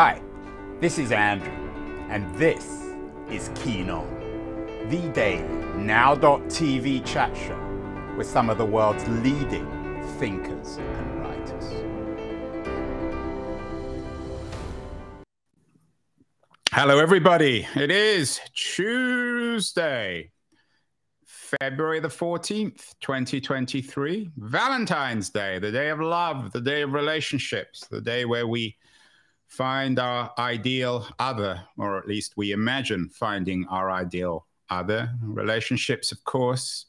Hi, this is Andrew, and this is Keen On, the daily now.tv chat show with some of the world's leading thinkers and writers. Hello, everybody. It is Tuesday, February the 14th, 2023, Valentine's Day, the day of love, the day of relationships, the day where we find our ideal other, or at least we imagine finding our ideal other. Relationships, of course,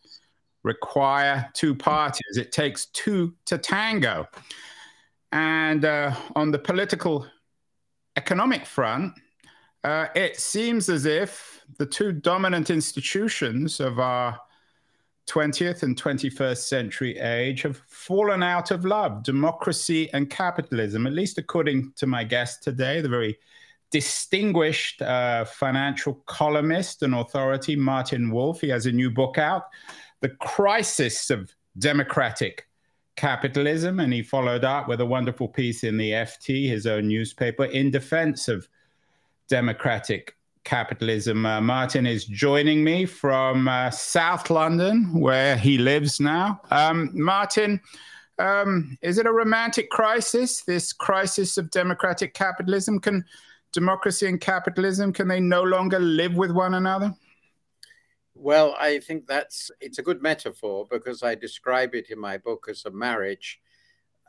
require two parties. It takes two to tango. And uh, on the political economic front, uh, it seems as if the two dominant institutions of our 20th and 21st century age have fallen out of love democracy and capitalism, at least according to my guest today, the very distinguished uh, financial columnist and authority, Martin Wolf. He has a new book out, The Crisis of Democratic Capitalism. And he followed up with a wonderful piece in the FT, his own newspaper, in defense of democratic capitalism. Uh, Martin is joining me from uh, South London, where he lives now. Um, Martin, um, is it a romantic crisis? This crisis of democratic capitalism? Can democracy and capitalism can they no longer live with one another? Well, I think that's it's a good metaphor because I describe it in my book as a marriage.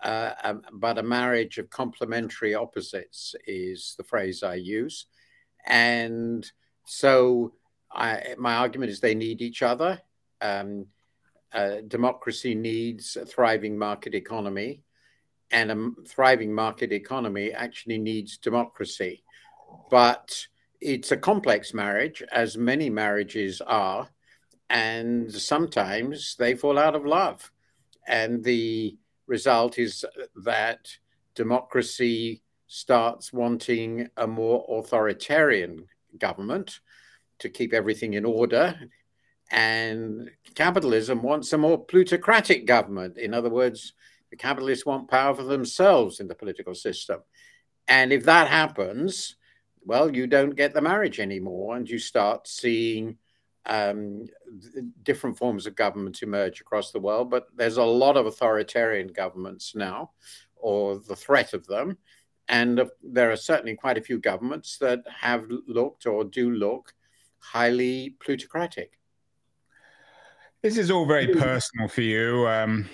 Uh, um, but a marriage of complementary opposites is the phrase I use. And so I, my argument is they need each other. Um, uh, democracy needs a thriving market economy, and a thriving market economy actually needs democracy. But it's a complex marriage, as many marriages are, and sometimes they fall out of love. And the result is that democracy starts wanting a more authoritarian government to keep everything in order. And capitalism wants a more plutocratic government. In other words, the capitalists want power for themselves in the political system. And if that happens, well, you don't get the marriage anymore, and you start seeing um, different forms of government emerge across the world. But there's a lot of authoritarian governments now, or the threat of them. And there are certainly quite a few governments that have looked or do look highly plutocratic. This is all very personal for you. Um,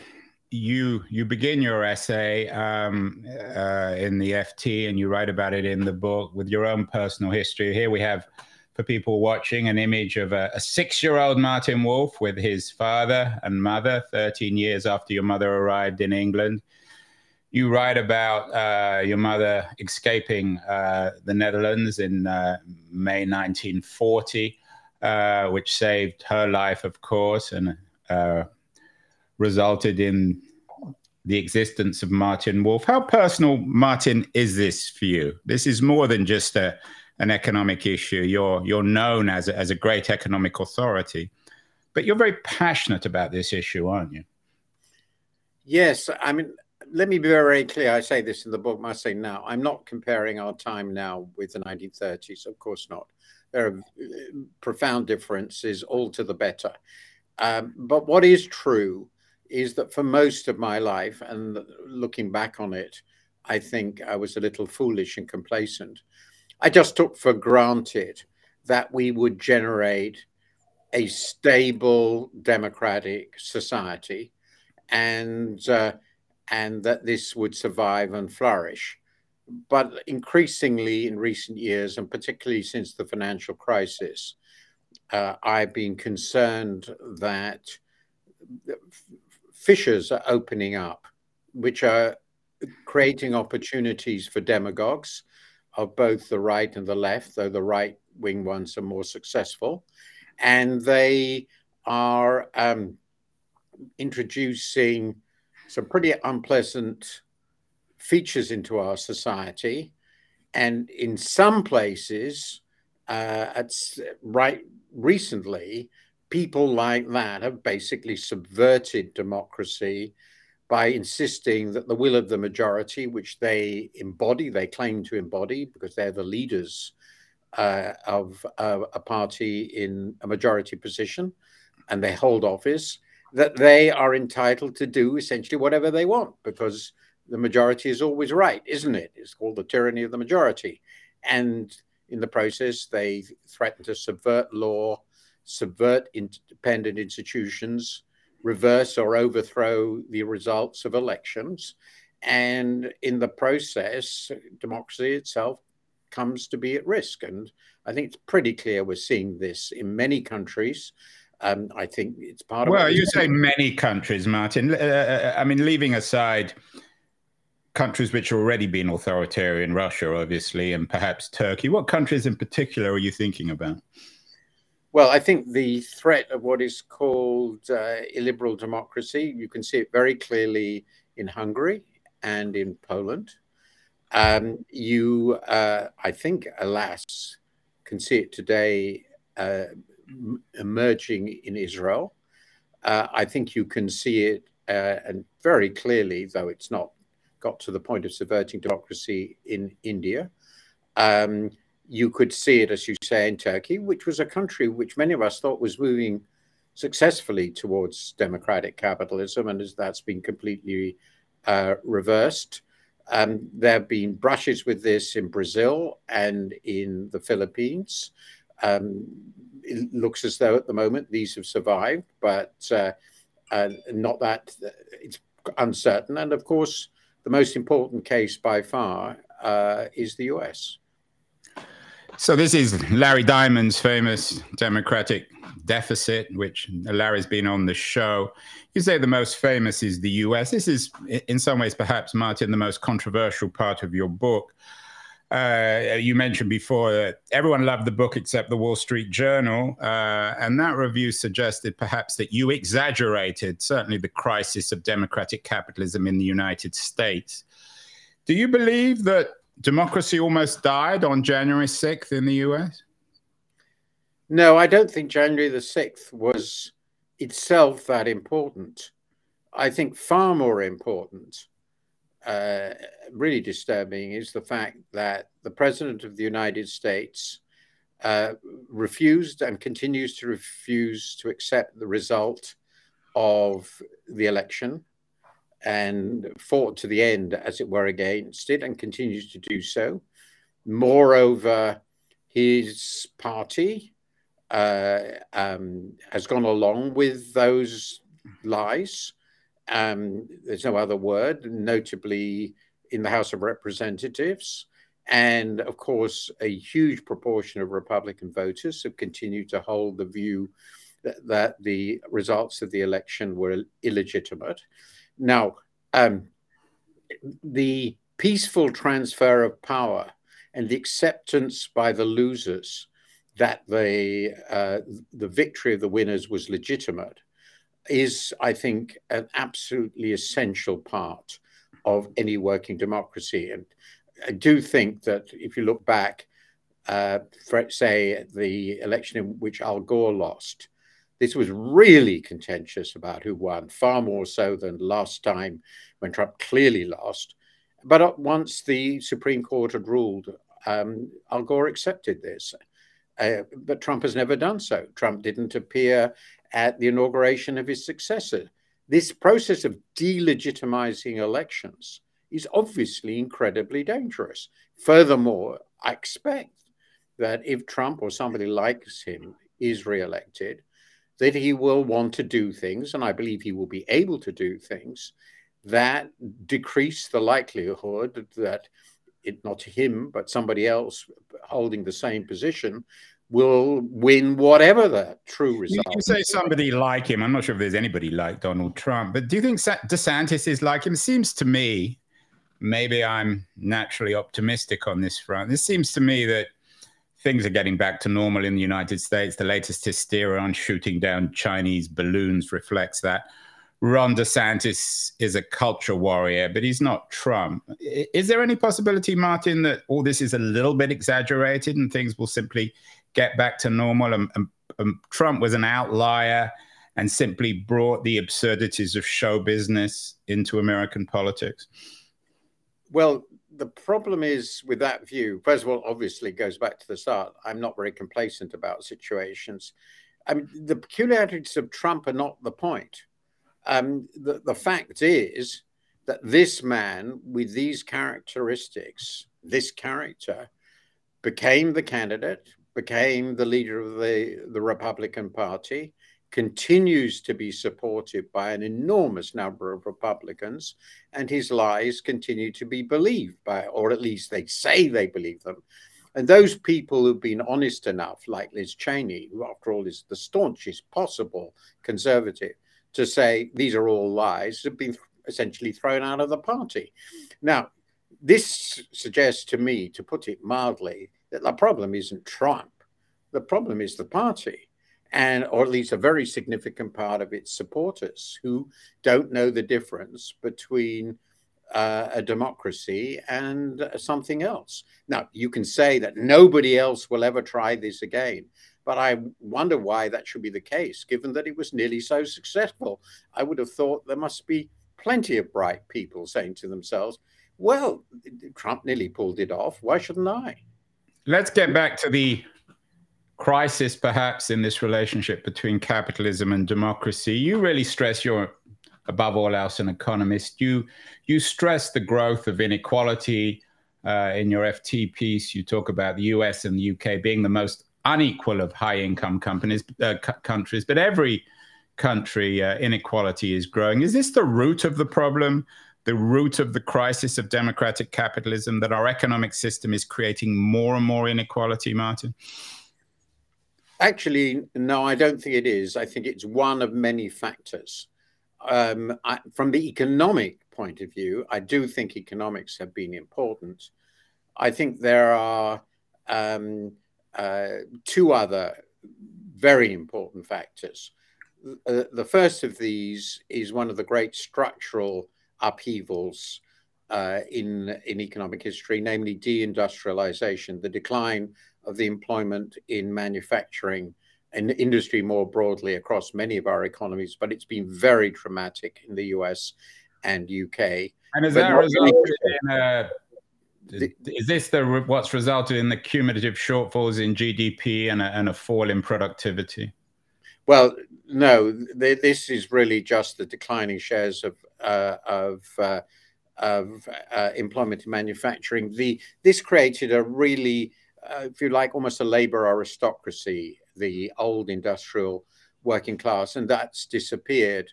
you you begin your essay um, uh, in the FT, and you write about it in the book with your own personal history. Here we have, for people watching, an image of a, a six-year-old Martin Wolf with his father and mother, 13 years after your mother arrived in England you write about uh, your mother escaping uh, the Netherlands in uh, May 1940, uh, which saved her life, of course, and uh, resulted in the existence of Martin Wolf. How personal, Martin, is this for you? This is more than just a, an economic issue. You're you're known as a, as a great economic authority, but you're very passionate about this issue, aren't you? Yes, I mean let me be very clear. I say this in the book, I say now. I'm not comparing our time now with the 1930s. Of course not. There are uh, profound differences, all to the better. Um, but what is true is that for most of my life, and looking back on it, I think I was a little foolish and complacent. I just took for granted that we would generate a stable democratic society and uh, and that this would survive and flourish. But increasingly in recent years, and particularly since the financial crisis, uh, I've been concerned that fissures are opening up, which are creating opportunities for demagogues of both the right and the left, though the right wing ones are more successful. And they are um, introducing some pretty unpleasant features into our society. And in some places, uh, it's right recently, people like that have basically subverted democracy by insisting that the will of the majority, which they embody, they claim to embody because they're the leaders uh, of uh, a party in a majority position and they hold office, that they are entitled to do essentially whatever they want because the majority is always right, isn't it? It's called the tyranny of the majority. And in the process, they threaten to subvert law, subvert independent institutions, reverse or overthrow the results of elections. And in the process, democracy itself comes to be at risk. And I think it's pretty clear we're seeing this in many countries. Um, I think it's part of. Well, you say many countries, Martin. Uh, uh, I mean, leaving aside countries which have already been authoritarian, Russia, obviously, and perhaps Turkey. What countries in particular are you thinking about? Well, I think the threat of what is called uh, illiberal democracy, you can see it very clearly in Hungary and in Poland. Um, you, uh, I think, alas, can see it today uh, emerging in Israel. Uh, I think you can see it uh, and very clearly, though it's not got to the point of subverting democracy in India. Um, you could see it, as you say, in Turkey, which was a country which many of us thought was moving successfully towards democratic capitalism, and as that's been completely uh, reversed. Um, there have been brushes with this in Brazil and in the Philippines. Um, it looks as though at the moment these have survived, but uh, uh, not that it's uncertain. And of course, the most important case by far uh, is the US. So this is Larry Diamond's famous democratic deficit, which Larry's been on the show. You say the most famous is the US. This is, in some ways, perhaps, Martin, the most controversial part of your book. Uh, you mentioned before that everyone loved the book except the Wall Street Journal. Uh, and that review suggested perhaps that you exaggerated, certainly, the crisis of democratic capitalism in the United States. Do you believe that democracy almost died on January 6th in the US? No, I don't think January the 6th was itself that important. I think far more important, uh, really disturbing, is the fact that the President of the United States uh, refused and continues to refuse to accept the result of the election and fought to the end, as it were, against it and continues to do so. Moreover, his party uh, um, has gone along with those lies. Um, there's no other word, notably in the House of Representatives. And of course, a huge proportion of Republican voters have continued to hold the view that, that the results of the election were illegitimate. Now, um, the peaceful transfer of power and the acceptance by the losers that the uh, the victory of the winners was legitimate is, I think, an absolutely essential part of any working democracy. And I do think that if you look back, uh, for, say, the election in which Al Gore lost, this was really contentious about who won, far more so than last time when Trump clearly lost. But once the Supreme Court had ruled, um, Al Gore accepted this. Uh, but Trump has never done so. Trump didn't appear at the inauguration of his successor. This process of delegitimizing elections is obviously incredibly dangerous. Furthermore, I expect that if Trump or somebody like him is reelected, that he will want to do things, and I believe he will be able to do things that decrease the likelihood that it not him but somebody else holding the same position will win whatever the true result. You say somebody like him. I'm not sure if there's anybody like Donald Trump, but do you think DeSantis is like him? It seems to me, maybe I'm naturally optimistic on this front. It seems to me that things are getting back to normal in the United States. The latest hysteria on shooting down Chinese balloons reflects that. Ron DeSantis is a culture warrior, but he's not Trump. Is there any possibility, Martin, that all this is a little bit exaggerated and things will simply get back to normal? And, and, and Trump was an outlier, and simply brought the absurdities of show business into American politics? Well, the problem is with that view, first of all, obviously goes back to the start. I'm not very complacent about situations. I mean, the peculiarities of Trump are not the point. Um, the, the fact is that this man with these characteristics, this character, became the candidate, became the leader of the, the Republican Party, continues to be supported by an enormous number of Republicans, and his lies continue to be believed by, or at least they say they believe them. And those people who've been honest enough, like Liz Cheney, who, after all, is the staunchest possible conservative, to say these are all lies, have been essentially thrown out of the party. Now, this suggests to me, to put it mildly, that the problem isn't Trump. The problem is the party and or at least a very significant part of its supporters who don't know the difference between uh, a democracy and something else. Now, you can say that nobody else will ever try this again, but I wonder why that should be the case, given that it was nearly so successful. I would have thought there must be plenty of bright people saying to themselves, well, Trump nearly pulled it off. Why shouldn't I? Let's get back to the crisis perhaps in this relationship between capitalism and democracy. You really stress you're above all else an economist. You you stress the growth of inequality uh, in your ft piece. You talk about the us and the uk being the most unequal of high income companies uh, countries but every country uh, inequality is growing. Is this the root of the problem the root of the crisis of democratic capitalism that our economic system is creating more and more inequality martin Actually, no, I don't think it is. I think it's one of many factors. Um, I, from the economic point of view, I do think economics have been important. I think there are um, uh, two other very important factors. The first of these is one of the great structural upheavals uh, in in economic history, namely deindustrialization, the decline of the employment in manufacturing and industry more broadly across many of our economies, but it's been very traumatic in the US and UK. And is that resulted in a, is this the what's resulted in the cumulative shortfalls in GDP and a, and a fall in productivity? Well, no. this is really just the declining shares of uh, of uh, of uh, employment in manufacturing. The this created a really uh, if you like, almost a labor aristocracy, the old industrial working class, and that's disappeared.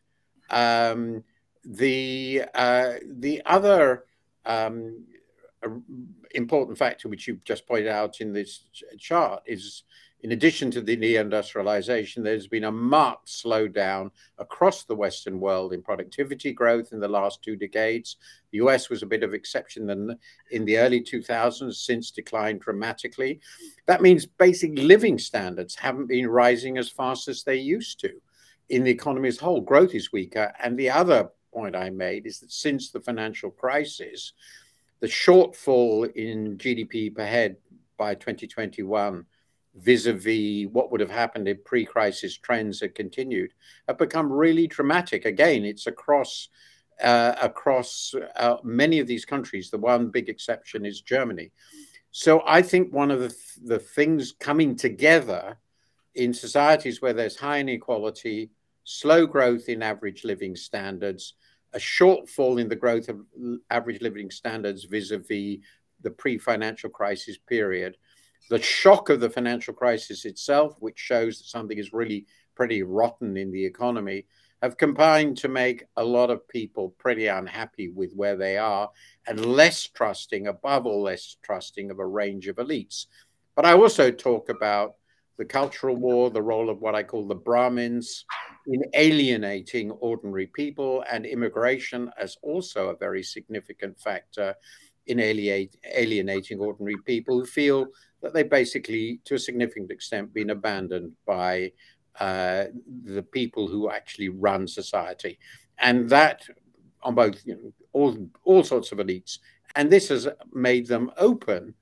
Um, the uh, the other um, important factor, which you've just pointed out in this chart, is in addition to the deindustrialization, there's been a marked slowdown across the Western world in productivity growth in the last two decades. The US was a bit of exception in the early 2000s, since declined dramatically. That means basic living standards haven't been rising as fast as they used to. In the economy as a whole, growth is weaker. And the other point I made is that since the financial crisis, the shortfall in GDP per head by 2021 vis-a-vis what would have happened if pre-crisis trends had continued have become really dramatic. Again it's across uh, across uh, many of these countries. The one big exception is germany. So i think one of the, th- the things coming together in societies where there's high inequality slow growth in average living standards a shortfall in the growth of average living standards vis-a-vis the pre-financial crisis period the shock of the financial crisis itself, which shows that something is really pretty rotten in the economy, have combined to make a lot of people pretty unhappy with where they are and less trusting, above all, less trusting of a range of elites. But I also talk about the cultural war, the role of what I call the Brahmins in alienating ordinary people, and immigration as also a very significant factor in alienating ordinary people who feel that they basically, to a significant extent, been abandoned by uh, the people who actually run society, and that on both you know, all all sorts of elites, and this has made them open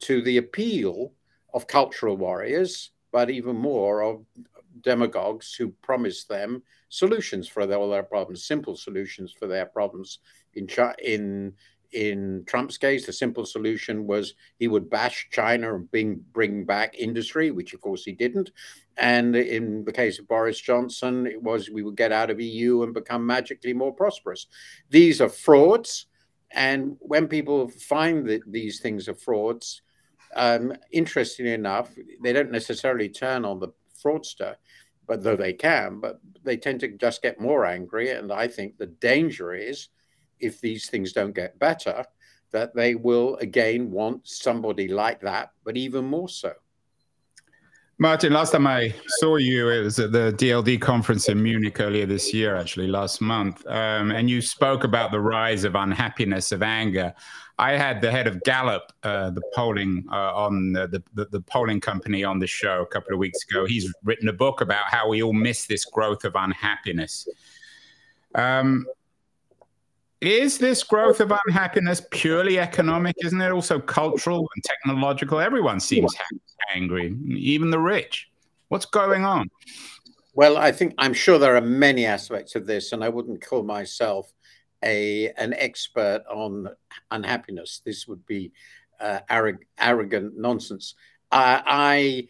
to the appeal of cultural warriors, but even more of demagogues who promise them solutions for all their problems, simple solutions for their problems. In in in Trump's case, the simple solution was he would bash China and bring bring back industry, which of course he didn't. And in the case of Boris Johnson, it was we would get out of EU and become magically more prosperous. These are frauds, and when people find that these things are frauds, um, interestingly enough, they don't necessarily turn on the fraudster, but though they can, but they tend to just get more angry. And I think the danger is if these things don't get better, that they will again want somebody like that, but even more so. Martin, last time I saw you, it was at the DLD conference in Munich earlier this year, actually, last month. Um, and you spoke about the rise of unhappiness, of anger. I had the head of Gallup, uh, the polling uh, on the, the, the, polling company on the show a couple of weeks ago. He's written a book about how we all miss this growth of unhappiness. Um, is this growth of unhappiness purely economic? Isn't it also cultural and technological? Everyone seems angry, even the rich. What's going on? Well, I think I'm sure there are many aspects of this, and I wouldn't call myself a an expert on unhappiness. This would be uh, arrogant, arrogant nonsense. Uh, I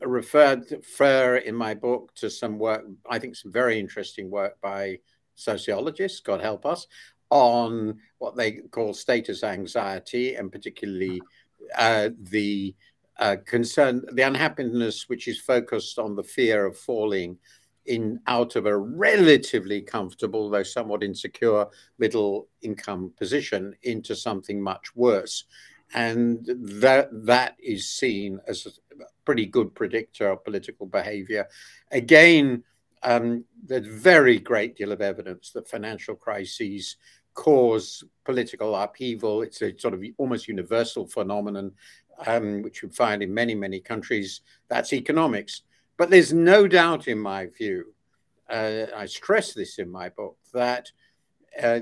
referred refer in my book to some work, I think some very interesting work by sociologists, God help us, on what they call status anxiety and particularly uh, the uh, concern, the unhappiness which is focused on the fear of falling in out of a relatively comfortable, though somewhat insecure, middle income position into something much worse. And that that is seen as a pretty good predictor of political behavior. Again, um, there's very great deal of evidence that financial crises cause political upheaval. It's a sort of almost universal phenomenon, um, which you find in many, many countries. That's economics. But there's no doubt, in my view, uh, I stress this in my book, that uh,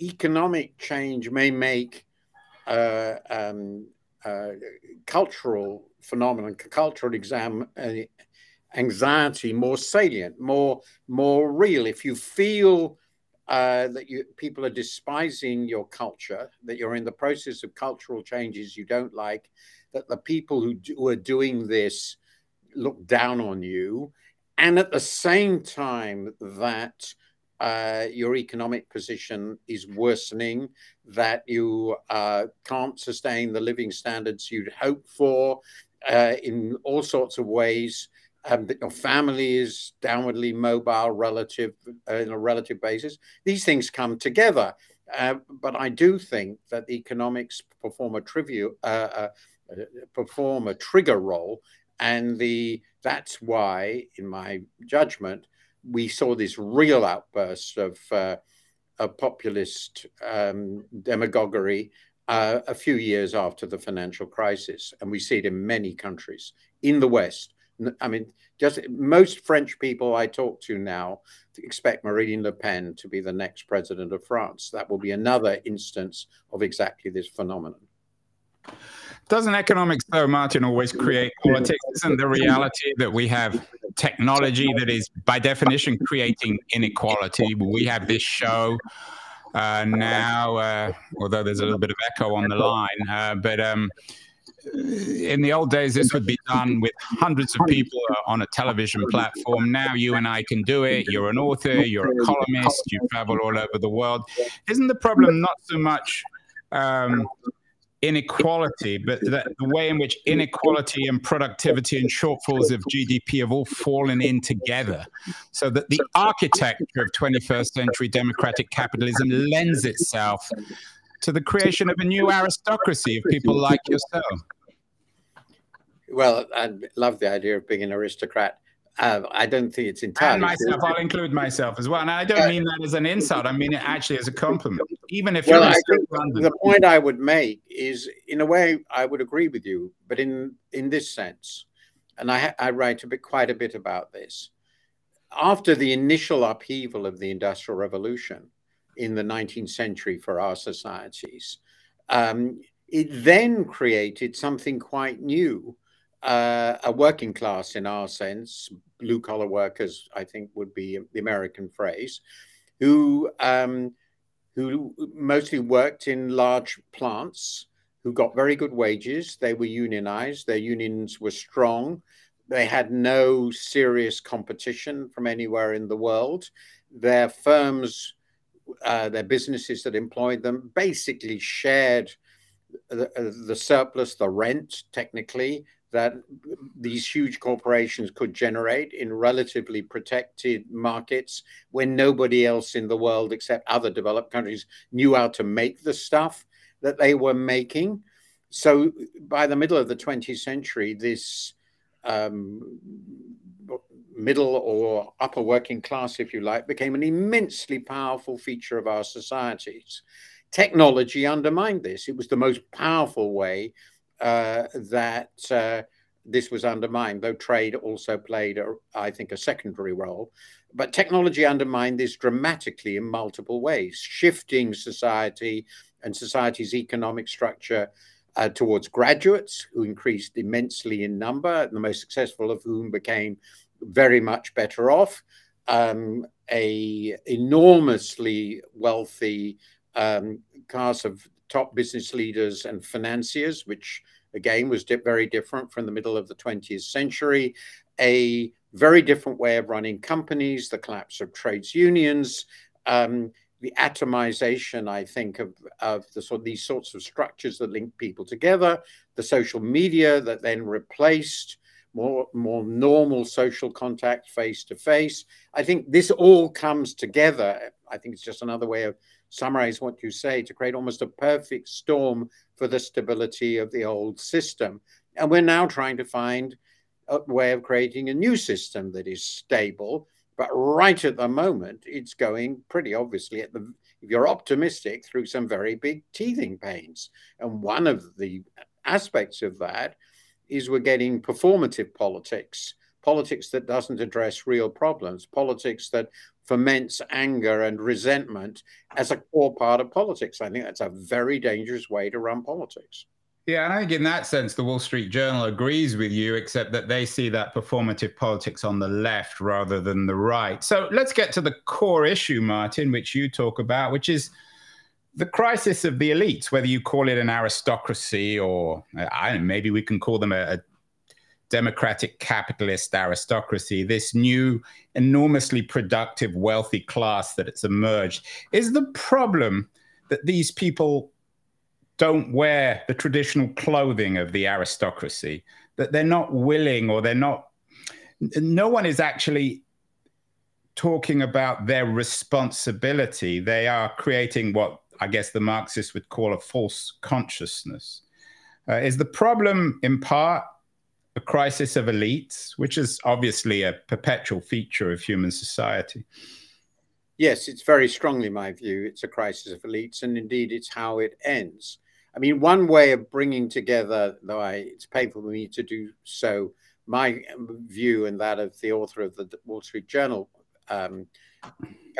economic change may make uh, um, uh, cultural phenomenon, cultural exam, uh, anxiety more salient, more more real. If you feel uh, that you people are despising your culture, that you're in the process of cultural changes you don't like, that the people who, do, who are doing this look down on you, and at the same time that uh, your economic position is worsening, that you uh, can't sustain the living standards you'd hope for uh, in all sorts of ways, um, that your family is downwardly mobile relative uh, in a relative basis. These things come together. Uh, but I do think that the economics perform a uh, uh, uh, perform a trigger role, and the that's why, in my judgment, we saw this real outburst of, uh, of populist um, demagoguery a few years after the financial crisis, and we see it in many countries in the West I mean, just most French people I talk to now expect Marine Le Pen to be the next president of France. That will be another instance of exactly this phenomenon. Doesn't economics, though, Martin, always create politics? Isn't the reality that we have technology that is, by definition, creating inequality? We have this show uh, now, uh, although there's a little bit of echo on the line, uh, but. Um, in the old days, this would be done with hundreds of people on a television platform. Now you and I can do it. You're an author, you're a columnist, you travel all over the world. Isn't the problem not so much um, inequality, but the way in which inequality and productivity and shortfalls of GDP have all fallen in together, so that the architecture of 21st century democratic capitalism lends itself to the creation of a new aristocracy of people like yourself? Well, I love the idea of being an aristocrat. Uh, I don't think it's entirely. And myself, I'll include myself as well. And I don't mean that as an insult. I mean it actually as a compliment. Even if well, the point I would make is, in a way, I would agree with you, but in in this sense, and I, I write a bit, quite a bit about this. After the initial upheaval of the Industrial Revolution, in the 19th century for our societies. Um, it then created something quite new, uh, a working class in our sense, blue collar workers, I think would be the American phrase, who um, who mostly worked in large plants, who got very good wages. They were unionized. Their unions were strong. They had no serious competition from anywhere in the world. Their firms, uh, their businesses that employed them, basically shared the, uh, the surplus, the rent, technically, that these huge corporations could generate in relatively protected markets when nobody else in the world except other developed countries knew how to make the stuff that they were making. So by the middle of the 20th century, this um, middle or upper working class, if you like, became an immensely powerful feature of our societies. Technology undermined this. It was the most powerful way uh, that uh, this was undermined, though trade also played, a, I think, a secondary role. But technology undermined this dramatically in multiple ways, shifting society and society's economic structure uh, towards graduates who increased immensely in number, the most successful of whom became very much better off. Um, a enormously wealthy um, class of top business leaders and financiers, which again was di- very different from the middle of the 20th century. A very different way of running companies, the collapse of trades unions, um, the atomization, I think, of, of the sort of these sorts of structures that link people together, the social media that then replaced more more normal social contact face to face. I think this all comes together. I think it's just another way of summarize what you say to create almost a perfect storm for the stability of the old system. And we're now trying to find a way of creating a new system that is stable. But right at the moment, it's going pretty obviously at the if you're optimistic through some very big teething pains. And one of the aspects of that is we're getting performative politics, politics that doesn't address real problems, politics that foments anger and resentment as a core part of politics. I think that's a very dangerous way to run politics. Yeah, and I think in that sense, the Wall Street Journal agrees with you, except that they see that performative politics on the left rather than the right. So let's get to the core issue, Martin, which you talk about, which is the crisis of the elites, whether you call it an aristocracy or I don't know, maybe we can call them a, a democratic capitalist aristocracy, this new, enormously productive, wealthy class that it's emerged, is the problem that these people don't wear the traditional clothing of the aristocracy, that they're not willing or they're not, no one is actually talking about their responsibility. They are creating what I guess the Marxists would call a false consciousness. Uh, is the problem in part a crisis of elites, which is obviously a perpetual feature of human society. Yes, it's very strongly my view. It's a crisis of elites, and indeed, it's how it ends. I mean, one way of bringing together, though I, it's painful for me to do so, my view and that of the author of the Wall Street Journal um,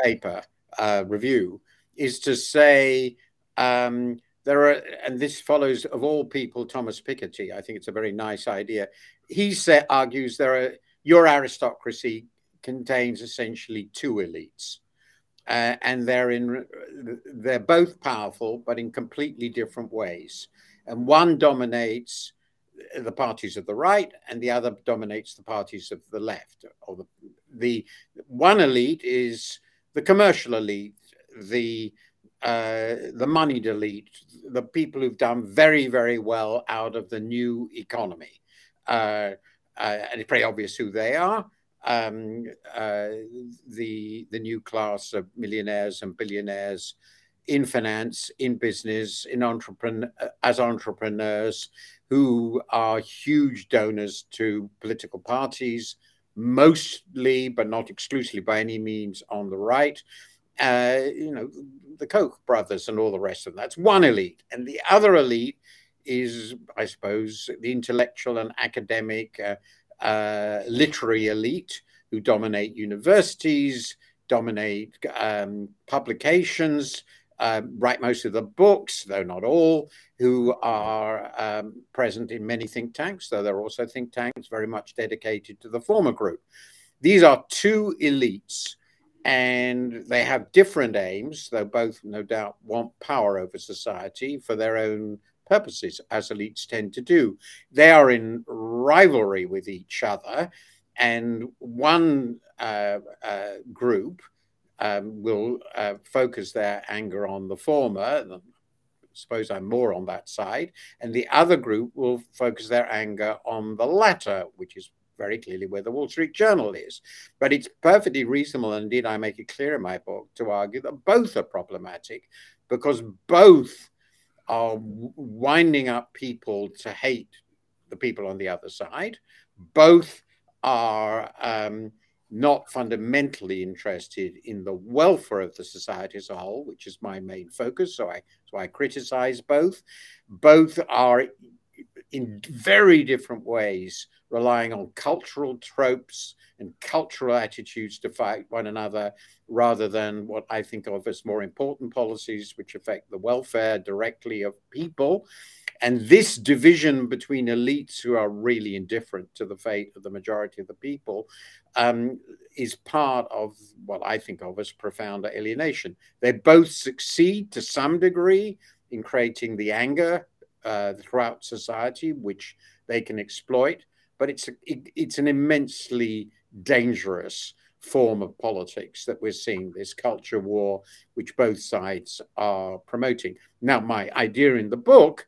paper uh, review, is to say um, there are, and this follows of all people, Thomas Piketty. I think it's a very nice idea. He say, argues there are your aristocracy contains essentially two elites, uh, and they're in they're both powerful, but in completely different ways. And one dominates the parties of the right, and the other dominates the parties of the left. Or the the one elite is the commercial elite, the uh, the moneyed elite, the people who've done very, very well out of the new economy. Uh, uh, and it's pretty obvious who they are. Um, uh, the the new class of millionaires and billionaires in finance, in business, in entrepreneur as entrepreneurs, who are huge donors to political parties, mostly but not exclusively by any means on the right uh, you know, the Koch brothers and all the rest of them. That's one elite. And the other elite is, I suppose, the intellectual and academic, uh, uh, literary elite who dominate universities, dominate um, publications, uh, write most of the books, though not all, who are um, present in many think tanks, though there are also think tanks very much dedicated to the former group. These are two elites, and they have different aims, though both, no doubt, want power over society for their own purposes, as elites tend to do. They are in rivalry with each other, and one uh, uh, group um, will uh, focus their anger on the former. Suppose I'm more on that side. And the other group will focus their anger on the latter, which is very clearly where the Wall Street Journal is. But it's perfectly reasonable, and indeed I make it clear in my book, to argue that both are problematic because both are winding up people to hate the people on the other side. Both are um, not fundamentally interested in the welfare of the society as a whole, which is my main focus. So I so I criticize both. Both are in very different ways relying on cultural tropes and cultural attitudes to fight one another rather than what I think of as more important policies which affect the welfare directly of people. And this division between elites who are really indifferent to the fate of the majority of the people um, is part of what I think of as profound alienation. They both succeed to some degree in creating the anger uh, throughout society, which they can exploit, but it's, it, it's an immensely dangerous form of politics that we're seeing this culture war, which both sides are promoting. Now, my idea in the book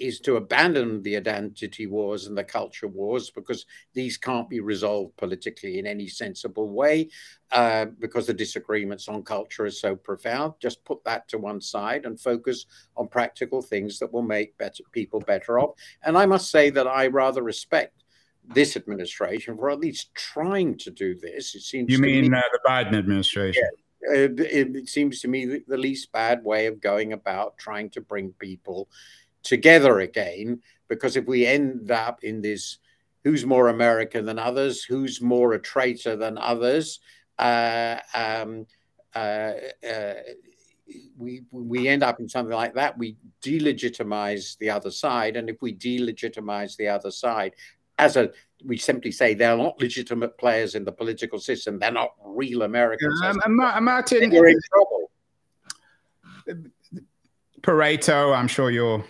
is to abandon the identity wars and the culture wars because these can't be resolved politically in any sensible way uh, because the disagreements on culture are so profound. Just put that to one side and focus on practical things that will make better people better off. And I must say that I rather respect this administration for at least trying to do this. It seems you mean me, uh, the Biden administration. Yeah, it, it, seems to me the, the least bad way of going about trying to bring people together again. Because if we end up in this who's more American than others, who's more a traitor than others, uh, um, uh, uh, we we end up in something like that. We delegitimize the other side, and if we delegitimize the other side, as a we simply say they're not legitimate players in the political system. They're not real Americans. Um, Martin, you're in trouble. Pareto, I'm sure you're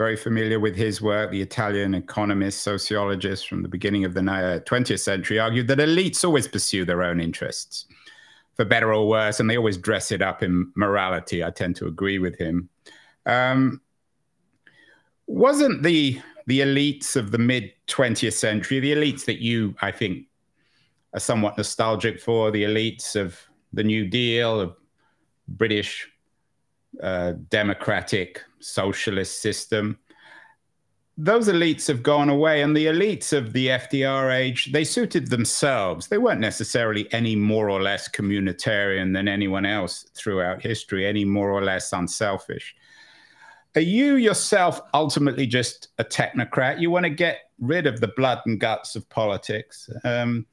very familiar with his work, the Italian economist, sociologist from the beginning of the 20th century, argued that elites always pursue their own interests, for better or worse, and they always dress it up in morality. I tend to agree with him. Um, wasn't the the elites of the mid 20th century, the elites that you, I think, are somewhat nostalgic for, the elites of the New Deal, of British uh, democratic socialist system. Those elites have gone away, and the elites of the FDR age, they suited themselves. They weren't necessarily any more or less communitarian than anyone else throughout history, any more or less unselfish. Are you yourself ultimately just a technocrat? You want to get rid of the blood and guts of politics. Um,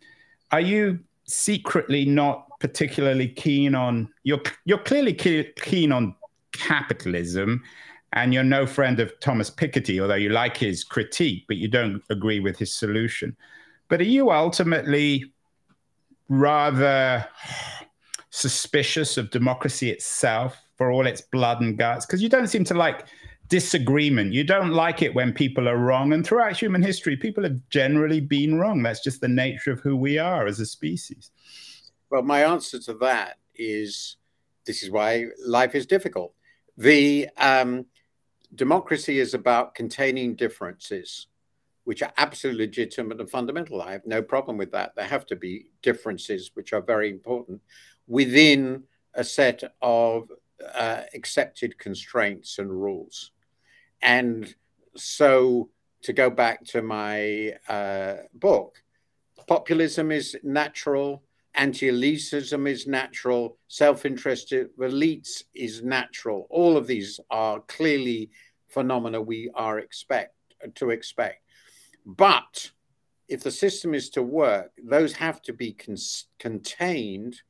are you secretly not particularly keen on? You're you're clearly keen on capitalism and you're no friend of Thomas Piketty, although you like his critique, but you don't agree with his solution. But are you ultimately rather suspicious of democracy itself for all its blood and guts? Because you don't seem to like disagreement. You don't like it when people are wrong. And throughout human history, people have generally been wrong. That's just the nature of who we are as a species. Well, my answer to that is this is why life is difficult. The um, democracy is about containing differences, which are absolutely legitimate and fundamental. I have no problem with that. There have to be differences, which are very important, within a set of uh, accepted constraints and rules. And so, to go back to my uh, book, populism is natural, anti-elitism is natural, self-interested elites is natural. All of these are clearly phenomena we are expect to expect. But if the system is to work, those have to be con- contained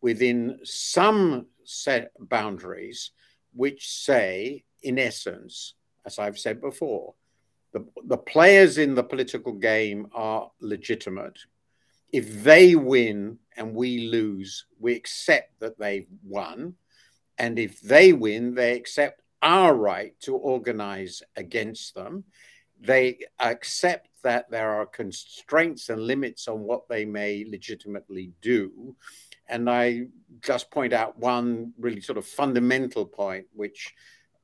within some set boundaries, which say, in essence, as I've said before, the, the players in the political game are legitimate. If they win and we lose, we accept that they've won. And if they win, they accept our right to organize against them. They accept that there are constraints and limits on what they may legitimately do. And I just point out one really sort of fundamental point, which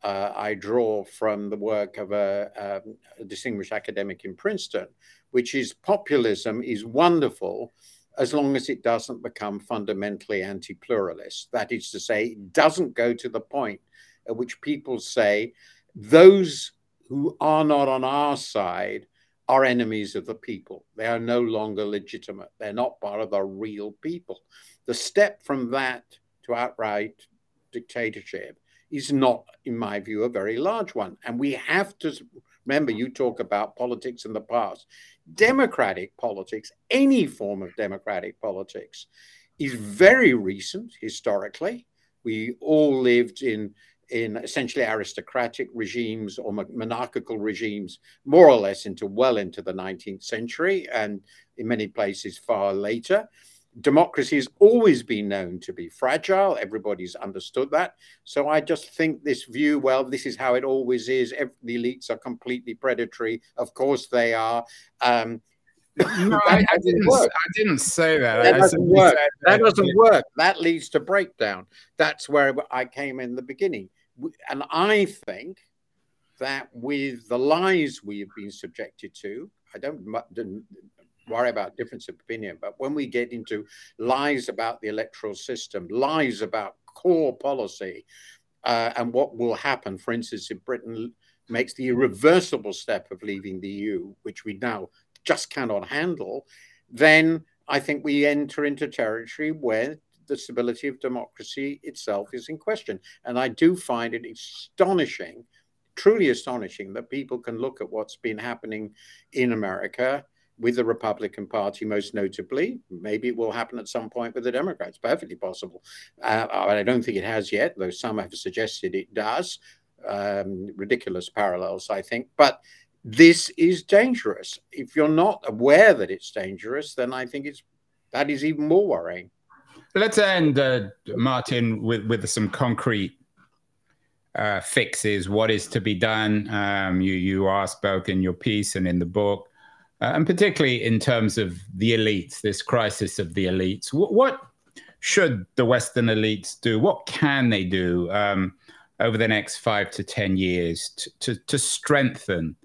uh, I draw from the work of a, um, a, distinguished academic in Princeton, which is populism is wonderful as long as it doesn't become fundamentally anti pluralist. That is to say, it doesn't go to the point which people say those who are not on our side are enemies of the people. They are no longer legitimate. They're not part of the real people. The step from that to outright dictatorship is not, in my view, a very large one. And we have to remember you talk about politics in the past. Democratic politics, any form of democratic politics, is very recent historically. We all lived in in essentially aristocratic regimes or monarchical regimes, more or less into well into the 19th century, and in many places far later democracy has always been known to be fragile. Everybody's understood that. So I just think this view, well, this is how it always is. Every, the elites are completely predatory. Of course they are. Um, no, I, I, didn't. I didn't say that. That doesn't work. That, that doesn't work. That leads to breakdown. That's where I came in the beginning, and I think that with the lies we have been subjected to, I don't worry about difference of opinion. But when we get into lies about the electoral system, lies about core policy, uh, and what will happen, for instance, if Britain makes the irreversible step of leaving the EU, which we now just cannot handle, then I think we enter into territory where the stability of democracy itself is in question. And I do find it astonishing, truly astonishing, that people can look at what's been happening in America with the Republican Party, most notably. Maybe it will happen at some point with the Democrats. Perfectly possible. Uh, I don't think it has yet, though some have suggested it does. Um, ridiculous parallels, I think. But this is dangerous. If you're not aware that it's dangerous, then I think it's that is even more worrying. Let's end, uh, Martin, with, with some concrete uh, fixes. What is to be done? Um, you you ask both in your piece and in the book uh, and particularly in terms of the elites, this crisis of the elites. What, what should the Western elites do? What can they do um, over the next five to 10 years to, to, to strengthen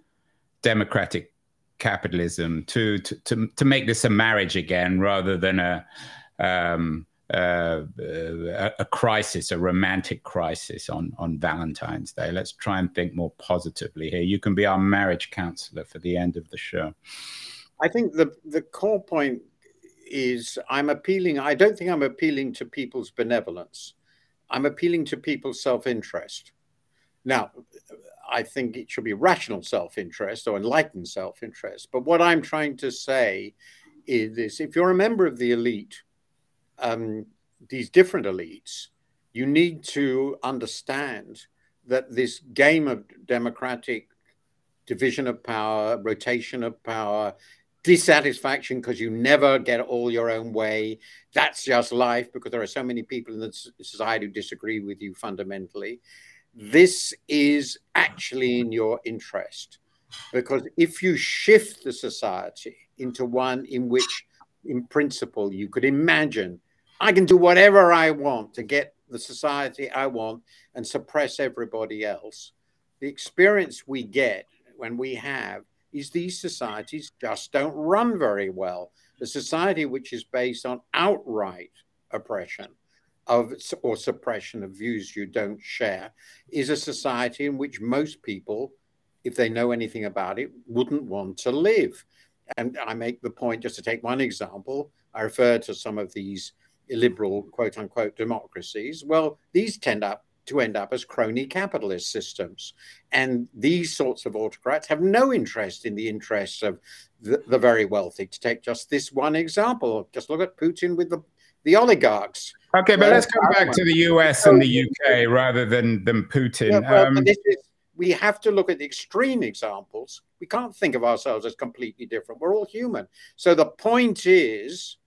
democratic capitalism, to, to, to, to, make this a marriage again rather than a, um, uh, a, a, crisis, a romantic crisis on, on Valentine's Day. Let's try and think more positively here. You can be our marriage counselor for the end of the show. I think the, the core point is I'm appealing, I don't think I'm appealing to people's benevolence. I'm appealing to people's self interest. Now, I think it should be rational self interest or enlightened self interest. But what I'm trying to say is this if you're a member of the elite, um, these different elites, you need to understand that this game of democratic division of power, rotation of power, dissatisfaction because you never get all your own way. That's just life because there are so many people in the society who disagree with you fundamentally. This is actually in your interest because if you shift the society into one in which, in principle, you could imagine I can do whatever I want to get the society I want and suppress everybody else. The experience we get when we have is these societies just don't run very well. The society which is based on outright oppression of or suppression of views you don't share is a society in which most people, if they know anything about it, wouldn't want to live. And I make the point, just to take one example, I refer to some of these illiberal quote unquote democracies, well, these tend up to end up as crony capitalist systems. And these sorts of autocrats have no interest in the interests of the, the, very wealthy. To take just this one example, just look at Putin with the, the oligarchs. Okay, but let's come back to the US and the UK rather than than Putin. Yeah, well, um, is, we have to look at the extreme examples. We can't think of ourselves as completely different. We're all human. So the point is,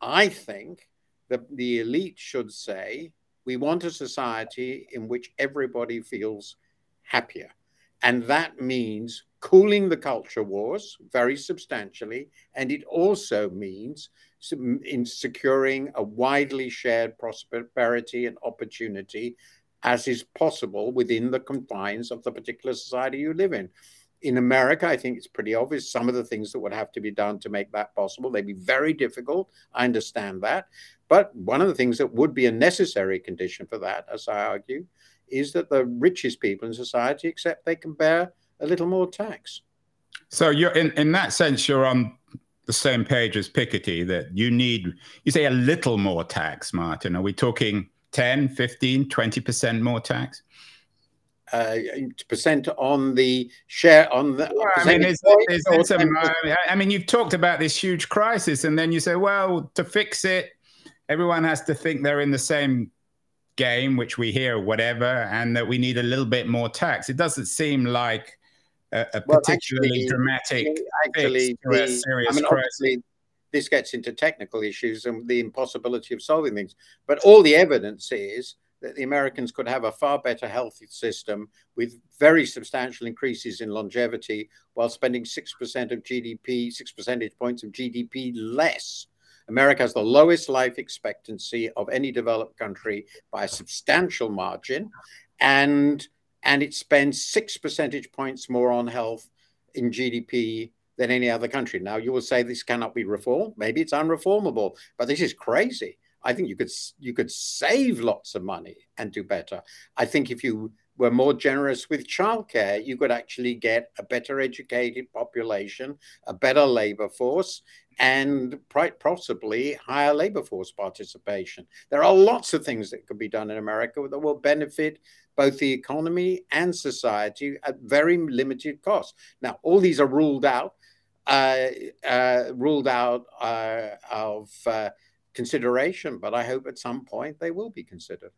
I think that the elite should say, we want a society in which everybody feels happier. And that means cooling the culture wars very substantially. And it also means in securing a widely shared prosperity and opportunity as is possible within the confines of the particular society you live in. In America, I think it's pretty obvious some of the things that would have to be done to make that possible. They'd be very difficult. I understand that. But one of the things that would be a necessary condition for that, as I argue, is that the richest people in society accept they can bear a little more tax. So you're in, in that sense, you're on the same page as Piketty that you need, you say a little more tax, Martin. Are we talking 10, 15, 20% more tax? Uh, percent on the share on the. Well, I mean, is, is, is a, I mean, you've talked about this huge crisis, and then you say, well, to fix it, everyone has to think they're in the same game, which we hear, whatever, and that we need a little bit more tax. It doesn't seem like a, a well, particularly actually, dramatic actually, the, serious I mean, crisis. This gets into technical issues and the impossibility of solving things. But all the evidence is that the Americans could have a far better health system with very substantial increases in longevity while spending 6% of GDP, 6 percentage points of GDP less. America has the lowest life expectancy of any developed country by a substantial margin. And and it spends six percentage points more on health in GDP than any other country. Now, you will say this cannot be reformed. Maybe it's unreformable, but this is crazy. I think you could you could save lots of money and do better. I think if you were more generous with childcare, you could actually get a better educated population, a better labor force, and quite possibly higher labor force participation. There are lots of things that could be done in America that will benefit both the economy and society at very limited cost. Now, all these are ruled out, uh, uh, ruled out uh, of uh, consideration, but I hope at some point they will be considered.